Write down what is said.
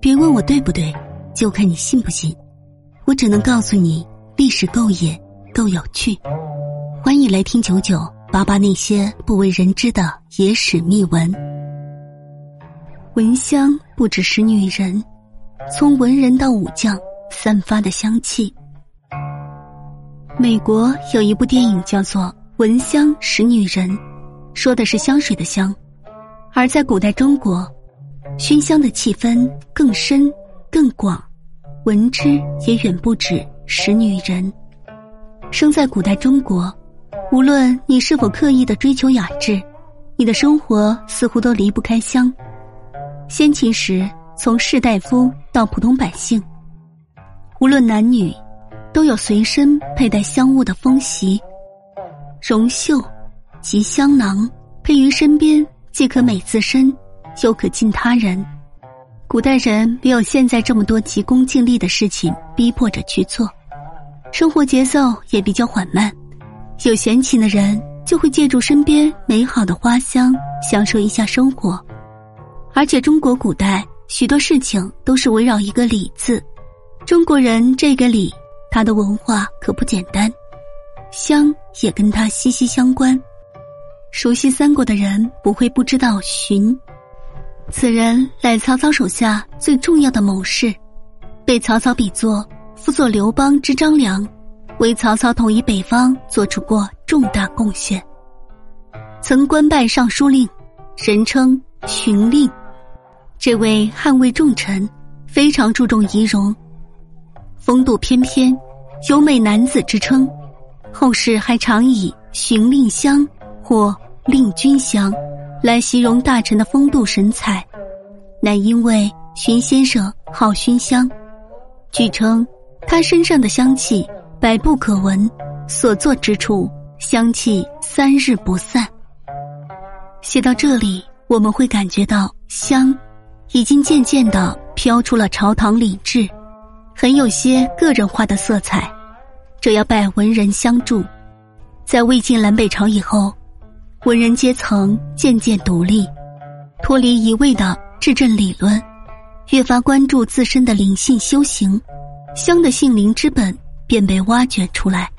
别问我对不对，就看你信不信。我只能告诉你，历史够野，够有趣。欢迎来听九九八八那些不为人知的野史秘闻。蚊香不只是女人，从文人到武将散发的香气。美国有一部电影叫做《闻香识女人》，说的是香水的香；而在古代中国。熏香的气氛更深、更广，闻之也远不止使女人。生在古代中国，无论你是否刻意的追求雅致，你的生活似乎都离不开香。先秦时，从士大夫到普通百姓，无论男女，都有随身佩戴香物的风习。绒袖及香囊配于身边，既可美自身。又可敬他人。古代人没有现在这么多急功近利的事情逼迫着去做，生活节奏也比较缓慢。有闲情的人就会借助身边美好的花香，享受一下生活。而且中国古代许多事情都是围绕一个“礼”字。中国人这个“礼”，他的文化可不简单，香也跟他息息相关。熟悉三国的人不会不知道荀。此人乃曹操手下最重要的谋士，被曹操比作辅佐刘邦之张良，为曹操统一北方做出过重大贡献。曾官拜尚书令，人称荀令。这位汉魏重臣非常注重仪容，风度翩翩，有美男子之称。后世还常以“荀令香”或“令君香”。来形容大臣的风度神采，乃因为荀先生好熏香。据称，他身上的香气百步可闻，所坐之处香气三日不散。写到这里，我们会感觉到香已经渐渐的飘出了朝堂礼制，很有些个人化的色彩。这要拜文人相助，在魏晋南北朝以后。文人阶层渐渐独立，脱离一味的治政理论，越发关注自身的灵性修行，香的性灵之本便被挖掘出来。